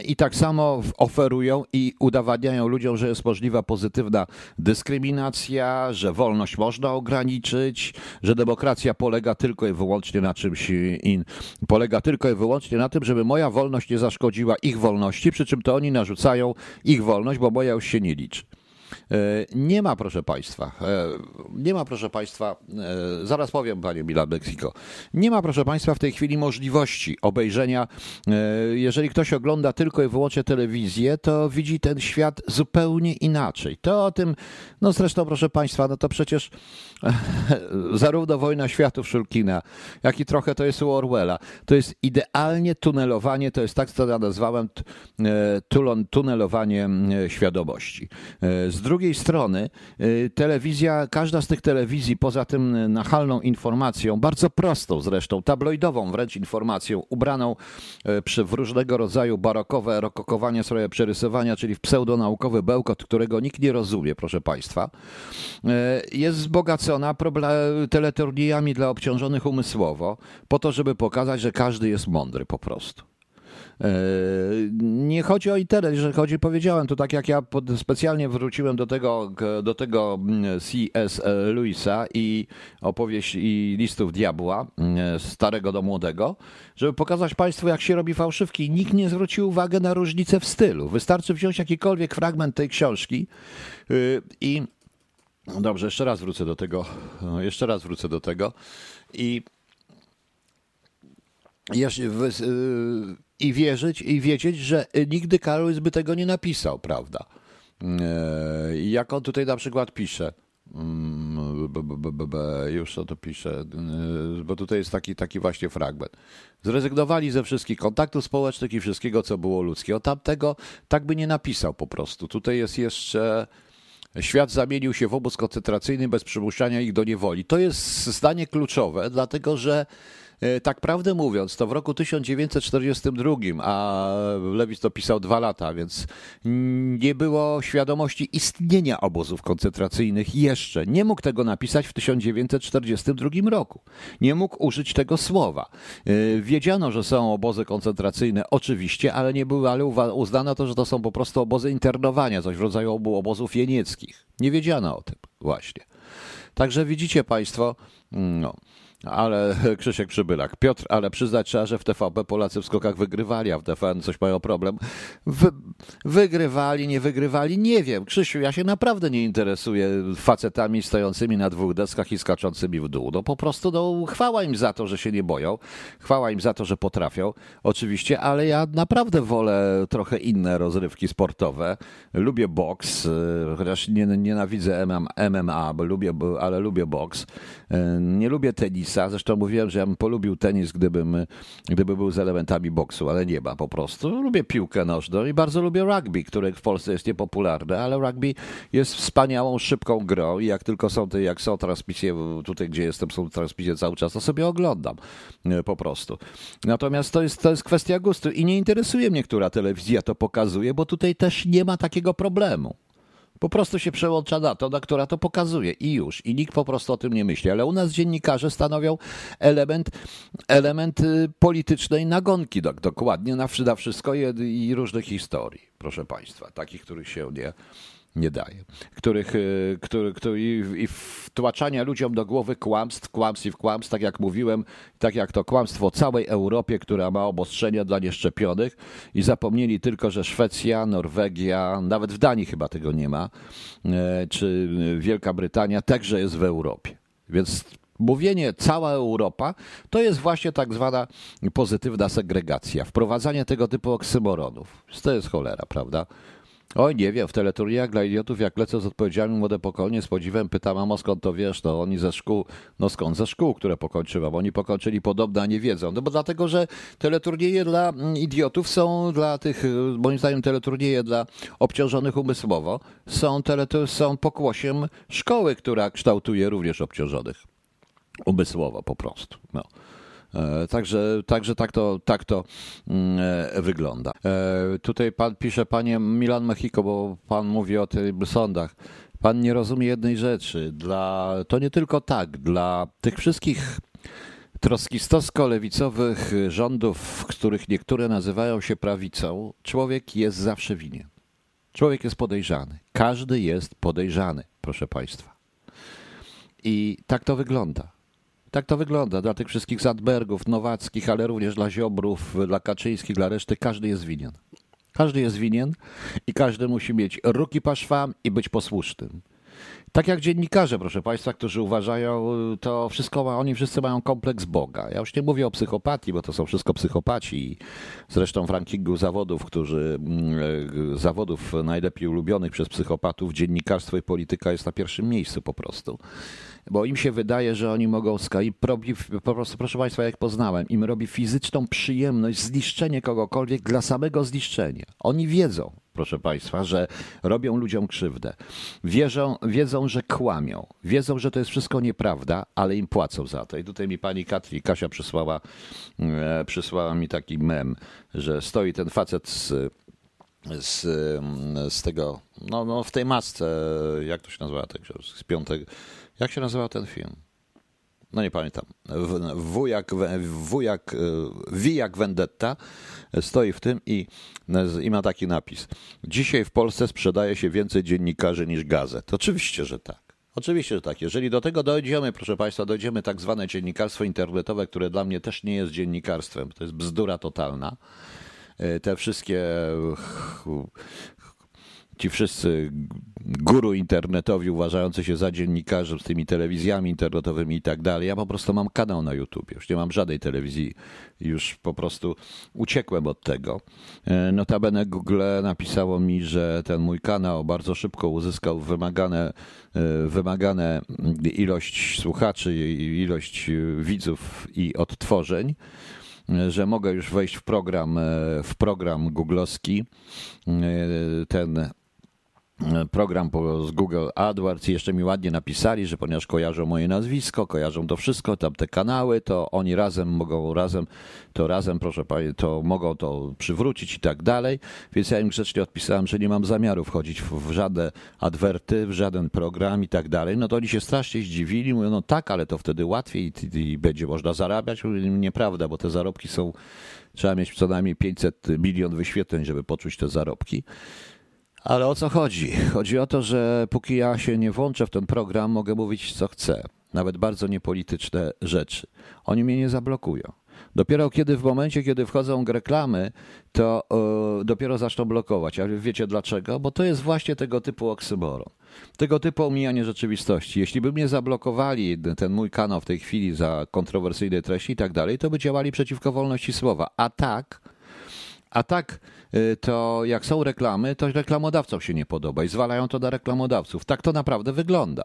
i tak samo oferują i udowadniają ludziom, że jest możliwa pozytywna dyskryminacja, że wolność można ograniczyć, że demokracja polega tylko i wyłącznie na czymś in, polega tylko i wyłącznie na tym, żeby moja wolność nie zaszkodziła ich wolności, przy czym to oni narzucają ich wolność, bo moja już się nie liczy. E, nie ma, proszę Państwa, e, nie ma, proszę Państwa, e, zaraz powiem, Panie Milan Mexico, nie ma, proszę Państwa, w tej chwili możliwości obejrzenia. Jeżeli ktoś ogląda tylko i wyłącznie telewizję, to widzi ten świat zupełnie inaczej. To o tym, no zresztą, proszę Państwa, no to przecież zarówno Wojna Światów Szulkina, jak i trochę to jest u Orwella. To jest idealnie tunelowanie, to jest tak, co ja nazwałem tunelowanie świadomości. Z drugiej strony y, telewizja, każda z tych telewizji, poza tym nachalną informacją, bardzo prostą zresztą, tabloidową wręcz informacją, ubraną y, przy, w różnego rodzaju barokowe rokokowanie, sobie przerysowania, czyli w pseudonaukowy bełkot, którego nikt nie rozumie, proszę Państwa, y, jest wzbogacona teleturniejami dla obciążonych umysłowo, po to, żeby pokazać, że każdy jest mądry po prostu. E, nie chodzi o internet, że chodzi, powiedziałem, to tak jak ja specjalnie wróciłem do tego, do tego mm, C.S. Lewisa i opowieść i listów diabła, mm, starego do młodego, żeby pokazać Państwu, jak się robi fałszywki. Nikt nie zwrócił uwagi na różnicę w stylu. Wystarczy wziąć jakikolwiek fragment tej książki y, i Dobrze, jeszcze raz wrócę do tego. Jeszcze raz wrócę do tego. I i wierzyć i wiedzieć, że nigdy Karol by tego nie napisał, prawda? E, jak on tutaj na przykład pisze, mm, już co to pisze, e, bo tutaj jest taki, taki właśnie fragment. Zrezygnowali ze wszystkich kontaktów społecznych i wszystkiego, co było ludzkie. O tamtego tak by nie napisał po prostu. Tutaj jest jeszcze świat zamienił się w obóz koncentracyjny bez przymuszania ich do niewoli. To jest zdanie kluczowe, dlatego że tak prawdę mówiąc, to w roku 1942, a Lewis to pisał dwa lata, więc nie było świadomości istnienia obozów koncentracyjnych jeszcze. Nie mógł tego napisać w 1942 roku. Nie mógł użyć tego słowa. E, wiedziano, że są obozy koncentracyjne, oczywiście, ale nie były, ale uznano to, że to są po prostu obozy internowania, coś w rodzaju obu obozów jenieckich. Nie wiedziano o tym właśnie. Także widzicie Państwo, no, ale Krzysiek Przybylak. Piotr, ale przyznać trzeba, że w TVP Polacy w skokach wygrywali, a w TVN coś mają problem. Wy, wygrywali, nie wygrywali, nie wiem. Krzysiu, ja się naprawdę nie interesuję facetami stojącymi na dwóch deskach i skaczącymi w dół. No po prostu no, chwała im za to, że się nie boją. Chwała im za to, że potrafią. Oczywiście, ale ja naprawdę wolę trochę inne rozrywki sportowe. Lubię boks, y, chociaż nie, nienawidzę MMA, lubię, ale lubię boks. Y, nie lubię tenis tenisa. Zresztą mówiłem, że ja bym polubił tenis, gdybym, gdyby był z elementami boksu, ale nie ma po prostu. Lubię piłkę nożną i bardzo lubię rugby, które w Polsce jest niepopularne, ale rugby jest wspaniałą, szybką grą i jak tylko są te, jak są transmisje, tutaj gdzie jestem, są transmisje cały czas, to sobie oglądam e, po prostu. Natomiast to jest, to jest kwestia gustu i nie interesuje mnie, która telewizja to pokazuje, bo tutaj też nie ma takiego problemu. Po prostu się przełącza na to, na która to pokazuje i już. I nikt po prostu o tym nie myśli. Ale u nas dziennikarze stanowią element, element y, politycznej nagonki, dokładnie na, na wszystko i różnych historii, proszę Państwa, takich, których się nie, nie daje, których, y, który, który, i wtłaczania ludziom do głowy kłamstw, kłamstw i w kłamstw, tak jak mówiłem, tak jak to kłamstwo o całej Europie, która ma obostrzenia dla nieszczepionych i zapomnieli tylko, że Szwecja, Norwegia, nawet w Danii chyba tego nie ma, e, czy Wielka Brytania także jest w Europie. Więc mówienie cała Europa to jest właśnie tak zwana pozytywna segregacja, wprowadzanie tego typu oksymoronów. To jest cholera, prawda? Oj, nie wiem, w teleturniejach dla idiotów, jak lecę z odpowiedziami młode pokolenie, z podziwem pytam, mamo, skąd to wiesz? No oni ze szkół, no skąd? Ze szkół, które pokończyłam. Oni pokończyli podobno, a nie wiedzą. No bo dlatego, że teleturnieje dla mm, idiotów są dla tych, moim zdaniem teleturnieje dla obciążonych umysłowo są, tele, są pokłosiem szkoły, która kształtuje również obciążonych umysłowo po prostu. No. E, także, także tak to, tak to mm, e, wygląda. E, tutaj pan pisze, panie Milan Mexico, bo pan mówi o tych sądach. Pan nie rozumie jednej rzeczy. Dla, to nie tylko tak, dla tych wszystkich troskistowsko-lewicowych rządów, których niektóre nazywają się prawicą, człowiek jest zawsze winien. Człowiek jest podejrzany. Każdy jest podejrzany, proszę Państwa. I tak to wygląda. Tak to wygląda dla tych wszystkich Zadbergów, Nowackich, ale również dla Ziobrów, dla Kaczyńskich, dla reszty. Każdy jest winien. Każdy jest winien i każdy musi mieć ruki paszwam i być posłusznym. Tak jak dziennikarze, proszę Państwa, którzy uważają, to wszystko ma, oni wszyscy mają kompleks Boga. Ja już nie mówię o psychopatii, bo to są wszystko psychopaci. Zresztą w rankingu zawodów, którzy, mm, zawodów najlepiej ulubionych przez psychopatów, dziennikarstwo i polityka jest na pierwszym miejscu po prostu bo im się wydaje, że oni mogą i robi, po prostu, proszę Państwa, jak poznałem, im robi fizyczną przyjemność zniszczenie kogokolwiek dla samego zniszczenia. Oni wiedzą, proszę Państwa, że robią ludziom krzywdę. Wierzą, wiedzą, że kłamią. Wiedzą, że to jest wszystko nieprawda, ale im płacą za to. I tutaj mi pani Katri, Kasia przysłała, e, przysłała mi taki mem, że stoi ten facet z z, z tego, no, no w tej masce, jak to się nazywa, z piątego, jak się nazywał ten film? No nie pamiętam. Wujak, wujak, Wijak Vendetta stoi w tym i, i ma taki napis. Dzisiaj w Polsce sprzedaje się więcej dziennikarzy niż gazet. Oczywiście, że tak. Oczywiście, że tak. Jeżeli do tego dojdziemy, proszę Państwa, dojdziemy tak zwane dziennikarstwo internetowe, które dla mnie też nie jest dziennikarstwem, to jest bzdura totalna. E, te wszystkie ci wszyscy guru internetowi uważający się za dziennikarzy z tymi telewizjami internetowymi i tak dalej. Ja po prostu mam kanał na YouTube, już nie mam żadnej telewizji, już po prostu uciekłem od tego. E, notabene Google napisało mi, że ten mój kanał bardzo szybko uzyskał wymagane, e, wymagane ilość słuchaczy, ilość widzów i odtworzeń e, że mogę już wejść w program, w program googlowski, ten program z Google AdWords i jeszcze mi ładnie napisali, że ponieważ kojarzą moje nazwisko, kojarzą to wszystko, tam te kanały, to oni razem mogą razem, to razem, proszę pani, to mogą to przywrócić i tak dalej. Więc ja im grzecznie odpisałem, że nie mam zamiaru wchodzić w, w żadne adwerty, w żaden program i tak dalej. No to oni się strasznie zdziwili, mówią, no tak, ale to wtedy łatwiej i, i będzie można zarabiać. Mówię, nieprawda, bo te zarobki są, trzeba mieć co najmniej 500 milion wyświetleń, żeby poczuć te zarobki. Ale o co chodzi? Chodzi o to, że póki ja się nie włączę w ten program, mogę mówić co chcę, nawet bardzo niepolityczne rzeczy. Oni mnie nie zablokują. Dopiero kiedy w momencie, kiedy wchodzą reklamy, to yy, dopiero zaczną blokować. A wiecie dlaczego? Bo to jest właśnie tego typu oksymoron. Tego typu omijanie rzeczywistości. Jeśli by mnie zablokowali ten mój kanał w tej chwili za kontrowersyjne treści i tak dalej, to by działali przeciwko wolności słowa. A tak, a tak to jak są reklamy, to reklamodawcom się nie podoba i zwalają to na reklamodawców. Tak to naprawdę wygląda.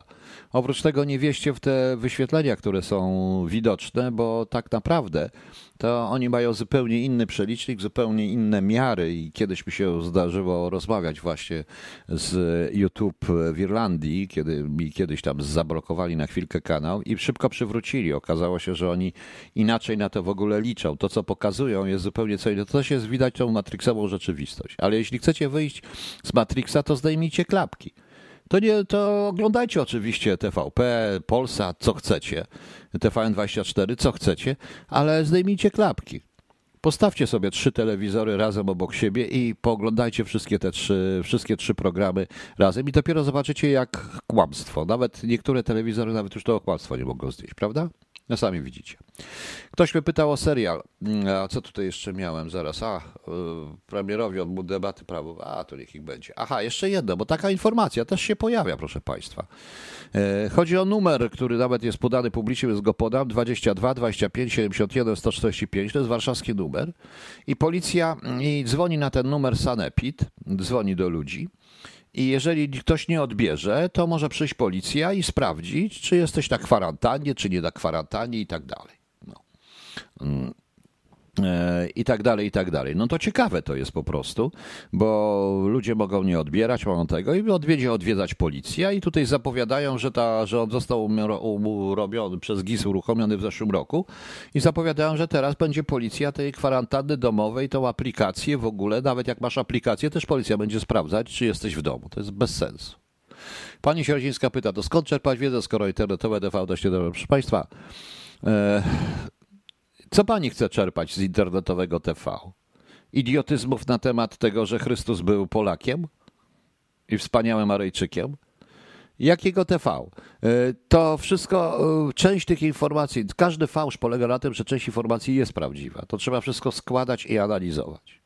Oprócz tego nie wieście w te wyświetlenia, które są widoczne, bo tak naprawdę to oni mają zupełnie inny przelicznik, zupełnie inne miary i kiedyś mi się zdarzyło rozmawiać właśnie z YouTube w Irlandii, kiedy mi kiedyś tam zablokowali na chwilkę kanał i szybko przywrócili. Okazało się, że oni inaczej na to w ogóle liczą. To, co pokazują jest zupełnie co innego. To też jest widać tą matrixową rzeczywistość. Ale jeśli chcecie wyjść z Matrixa, to zdejmijcie klapki. To, nie, to oglądajcie oczywiście TVP, Polsat, co chcecie, TVN24, co chcecie, ale zdejmijcie klapki. Postawcie sobie trzy telewizory razem obok siebie i pooglądajcie wszystkie te trzy, wszystkie trzy programy razem i dopiero zobaczycie jak kłamstwo. Nawet niektóre telewizory nawet już to kłamstwo nie mogą zdjąć, prawda? No sami widzicie. Ktoś mnie pytał o serial. A co tutaj jeszcze miałem zaraz? A, yy, premierowi od debaty prawo. A, to niech ich będzie. Aha, jeszcze jedno, bo taka informacja też się pojawia, proszę Państwa. Yy, chodzi o numer, który nawet jest podany publicznie, więc go podam. 22 25 71 145. To jest warszawski numer. I policja i dzwoni na ten numer Sanepid. Dzwoni do ludzi. I jeżeli ktoś nie odbierze, to może przyjść policja i sprawdzić, czy jesteś na kwarantannie, czy nie na kwarantannie i tak dalej. No. I tak dalej, i tak dalej. No to ciekawe to jest po prostu, bo ludzie mogą nie odbierać, mogą tego i odwiedzie odwiedzać policja i tutaj zapowiadają, że, ta, że on został urobiony przez GIS uruchomiony w zeszłym roku i zapowiadają, że teraz będzie policja tej kwarantanny domowej, tą aplikację w ogóle, nawet jak masz aplikację, też policja będzie sprawdzać, czy jesteś w domu. To jest bez sensu. Pani Sierocińska pyta, to skąd czerpać wiedzę, skoro internetowe TV dość? Proszę Państwa, e, co pani chce czerpać z internetowego TV? Idiotyzmów na temat tego, że Chrystus był Polakiem i wspaniałym Aryjczykiem? Jakiego TV? E, to wszystko, e, część tych informacji, każdy fałsz polega na tym, że część informacji jest prawdziwa. To trzeba wszystko składać i analizować.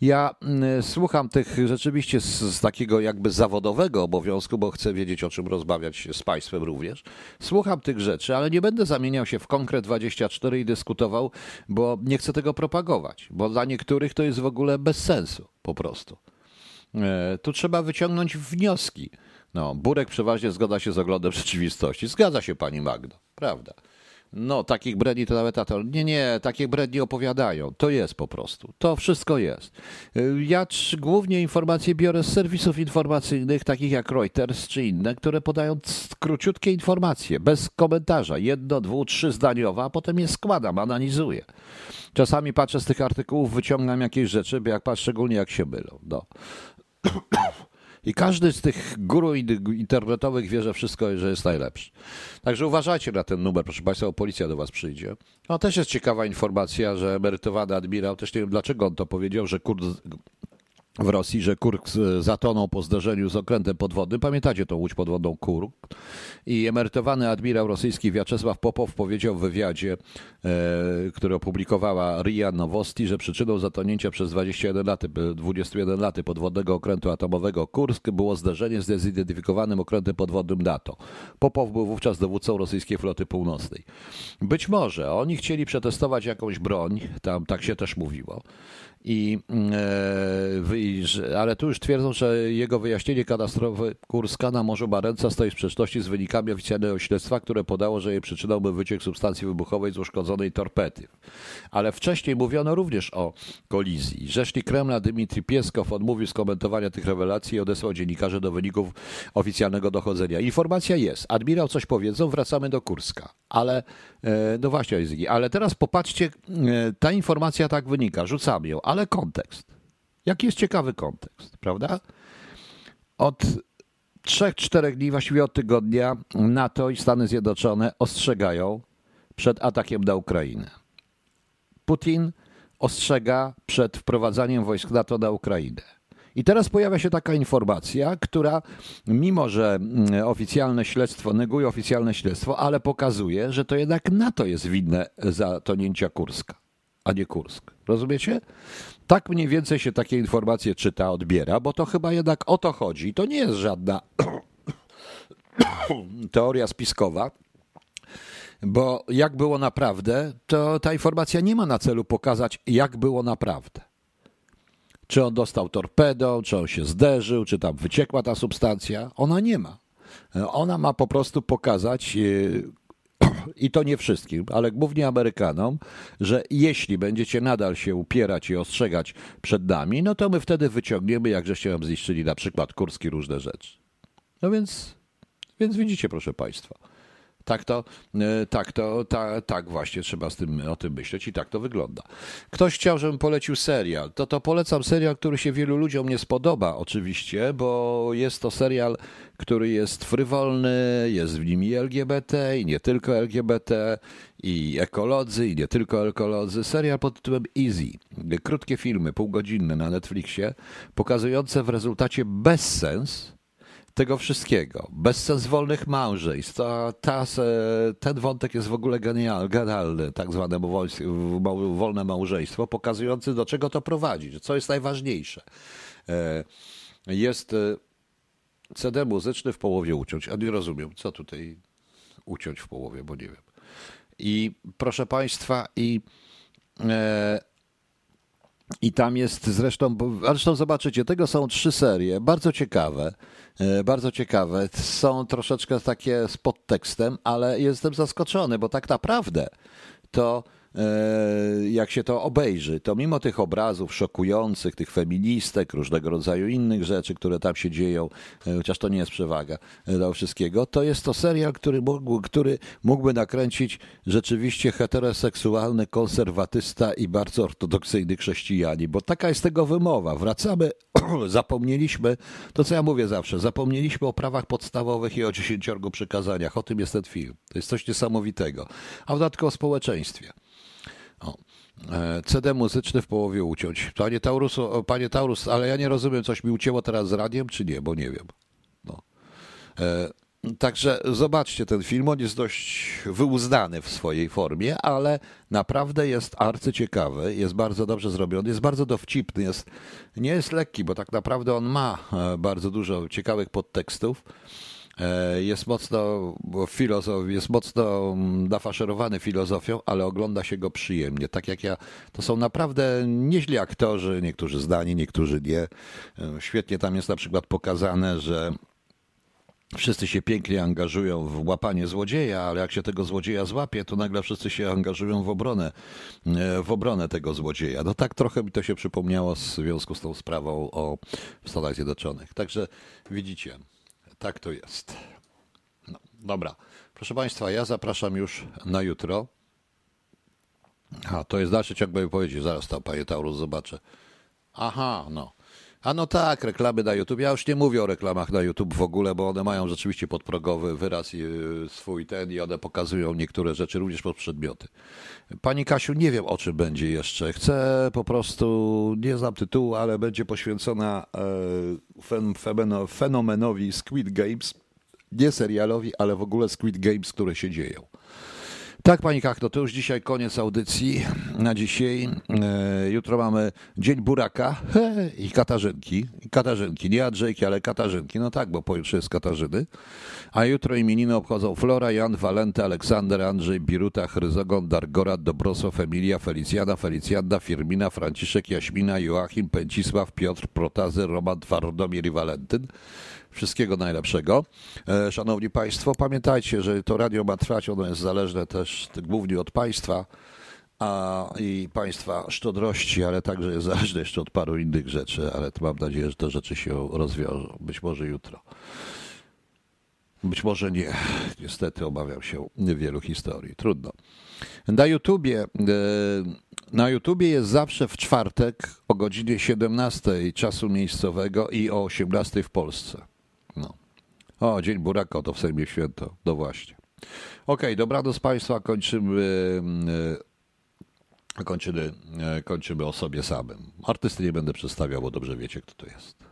Ja mm, słucham tych rzeczywiście z, z, takiego jakby zawodowego obowiązku, bo chcę wiedzieć, o czym rozmawiać z Państwem również. Słucham tych rzeczy, ale nie będę zamieniał się w konkret 24 i dyskutował, bo nie chcę tego propagować, bo dla niektórych to jest w ogóle bez sensu po prostu. E, tu trzeba wyciągnąć wnioski. No, Burek przeważnie zgadza się z oglądem rzeczywistości. Zgadza się pani Magdo, prawda? No, takich bredni to nawet tato. Nie, nie, takich bredni opowiadają. To jest po prostu. To wszystko jest. Y, ja głównie informacje biorę z serwisów informacyjnych, takich jak Reuters czy inne, które podają króciutkie informacje, bez komentarza. Jedno, dwu, trzy zdaniowa, a potem je składam, analizuję. Czasami patrzę z tych artykułów, wyciągam jakieś rzeczy, jak szczególnie jak się mylą. No. I każdy z tych guru internetowych wie, że wszystko, że jest najlepszy. Także uważajcie na ten numer, proszę Państwa, bo policja do Was przyjdzie. No też jest ciekawa informacja, że emerytowany admirał, też nie wiem dlaczego on to powiedział, że kurs w Rosji, że Kurk zatonął po zderzeniu z okrętem podwodnym. Pamiętacie tą łódź podwodną Kurk? I emerytowany admirał rosyjski Wiaczesław Popow powiedział w wywiadzie, e, który opublikowała RIA Nowosti, że przyczyną zatonięcia przez 21 lat, 21 lat podwodnego okrętu atomowego Kursk było zderzenie z niezidentyfikowanym okrętem podwodnym NATO. Popow był wówczas dowódcą rosyjskiej floty północnej. Być może oni chcieli przetestować jakąś broń, tam tak się też mówiło. I, e, ale tu już twierdzą, że jego wyjaśnienie katastrofy Kurska na Morzu Barenca stoi w sprzeczności z wynikami oficjalnego śledztwa, które podało, że jej przyczyną był wyciek substancji wybuchowej z uszkodzonej torpedy. Ale wcześniej mówiono również o kolizji. Rzecznik Kremla Dmitrij Pieskow odmówił skomentowania tych rewelacji i odesłał dziennikarzy do wyników oficjalnego dochodzenia. Informacja jest. Admirał coś powiedzą, wracamy do Kurska. Ale, e, no właśnie, ale teraz popatrzcie, e, ta informacja tak wynika, rzucamy ją ale kontekst. Jaki jest ciekawy kontekst, prawda? Od trzech, czterech dni, właściwie od tygodnia, NATO i Stany Zjednoczone ostrzegają przed atakiem na Ukrainę. Putin ostrzega przed wprowadzaniem wojsk NATO na Ukrainę. I teraz pojawia się taka informacja, która, mimo że mm, oficjalne śledztwo, neguje oficjalne śledztwo, ale pokazuje, że to jednak NATO jest winne zatonięcia Kurska a nie Kursk. Rozumiecie? Tak mniej więcej się takie informacje czyta, odbiera, bo to chyba jednak o to chodzi. To nie jest żadna teoria spiskowa, bo jak było naprawdę, to ta informacja nie ma na celu pokazać, jak było naprawdę. Czy on dostał torpedą, czy on się zderzył, czy tam wyciekła ta substancja. Ona nie ma. Ona ma po prostu pokazać i to nie wszystkim, ale głównie Amerykanom, że jeśli będziecie nadal się upierać i ostrzegać przed nami, no to my wtedy wyciągniemy, jak żeście nam zniszczyli na przykład Kurski różne rzeczy. No więc, więc widzicie, proszę Państwa. Tak to, e, tak to, ta, tak właśnie trzeba z tym, o tym myśleć i tak to wygląda. Ktoś chciał, żebym polecił serial. To to polecam serial, który się wielu ludziom nie spodoba oczywiście, bo jest to serial, który jest frywolny, jest w nim i LGBT, i nie tylko LGBT, i ekolodzy, i nie tylko ekolodzy. Serial pod tytułem Easy. Krótkie filmy, półgodzinne na Netflixie, pokazujące w rezultacie bezsens, tego wszystkiego. Bezsens wolnych małżeństw. Ta, ta, ten wątek jest w ogóle genialny, genialny tak zwane wolne małżeństwo, pokazujący do czego to prowadzi, co jest najważniejsze. E, jest e, CD muzyczny w połowie uciąć. A nie rozumiem, co tutaj uciąć w połowie, bo nie wiem. I proszę Państwa, i e, i tam jest zresztą, zresztą zobaczycie, tego są trzy serie, bardzo ciekawe, e, bardzo ciekawe. Są troszeczkę takie z podtekstem, ale jestem zaskoczony, bo tak naprawdę to jak się to obejrzy, to mimo tych obrazów szokujących, tych feministek, różnego rodzaju innych rzeczy, które tam się dzieją, e, chociaż to nie jest przewaga e, do wszystkiego, to jest to serial, który, mógł, który mógłby nakręcić rzeczywiście heteroseksualny konserwatysta i bardzo ortodoksyjny chrześcijanin, bo taka jest tego wymowa. Wracamy, zapomnieliśmy, to co ja mówię zawsze, zapomnieliśmy o prawach podstawowych i o dziesięciorgu przykazaniach. O tym jest ten film. To jest coś niesamowitego. A w dodatku o społeczeństwie. E, CD muzyczny w połowie uciąć. Panie Taurus, panie Taurus, ale ja nie rozumiem, coś mi ucięło teraz z radiem, czy nie, bo nie wiem. No. E, także zobaczcie ten film, on jest dość wyuzdany w swojej formie, ale naprawdę jest arcyciekawy, jest bardzo dobrze zrobiony, jest bardzo dowcipny, jest, nie jest lekki, bo tak naprawdę on ma e, bardzo dużo ciekawych podtekstów. E, jest mocno filozof, jest mocno mm, nafaszerowany filozofią, ale ogląda się go przyjemnie. Tak jak ja, to są naprawdę nieźli aktorzy, niektórzy zdani, niektórzy nie. E, świetnie tam jest na przykład pokazane, że wszyscy się pięknie angażują w łapanie złodzieja, ale jak się tego złodzieja złapie, to nagle wszyscy się angażują w obronę, e, w obronę tego złodzieja. No tak trochę mi to się przypomniało w związku z tą sprawą o Stanach Zjednoczonych. Także widzicie. Tak to jest. No, dobra. Proszę Państwa, ja zapraszam już na jutro. A, to jest dalszy ciąg mojej wypowiedzi. Zaraz tam, Panie Taurus, zobaczę. Aha, no. A no tak, reklamy na YouTube. Ja już nie mówię o reklamach na YouTube w ogóle, bo one mają rzeczywiście podprogowy wyraz y, swój ten i one pokazują niektóre rzeczy również pod przedmioty. Pani Kasiu, nie wiem o czym będzie jeszcze. Chcę po prostu, nie znam tytułu, ale będzie poświęcona e, fenomenowi Squid Games. Nie serialowi, ale w ogóle Squid Games, które się dzieją. Tak, Pani Kachno, to już dzisiaj koniec audycji na dzisiaj. E, jutro mamy Dzień Buraka he, i Katarzynki. Katarzynki, nie Andrzejki, ale Katarzynki. No tak, bo pojutrze jest Katarzyny. A jutro imieniny obchodzą Flora, Jan, Walenty, Aleksander, Andrzej, Biruta, Chryzogon, Dargora, Dobrosław, Emilia, Felicjana, Felicjanda, Firmina, Franciszek, Jaśmina, Joachim, Pęcisław, Piotr, Protazy, Roman, Twardomir i Walentyn. Wszystkiego najlepszego. E, szanowni Państwo, pamiętajcie, że to radio ma trwać, ono jest zależne też głównie od Państwa a i Państwa szczodrości, ale także jest zależne jeszcze od paru innych rzeczy, ale mam nadzieję, że te rzeczy się rozwiążą. Być może jutro. Być może nie. Niestety obawiam się wielu historii. Trudno. Na YouTubie, e, na YouTubie jest zawsze w czwartek o godzinie 17 czasu miejscowego i o 18 w Polsce. O, Dzień Buraka, to w Sejmie Święto. No właśnie. Okej, okay, dobranoc Państwa. Kończymy, e, kończymy, e, kończymy o sobie samym. Artysty nie będę przedstawiał, bo dobrze wiecie, kto to jest.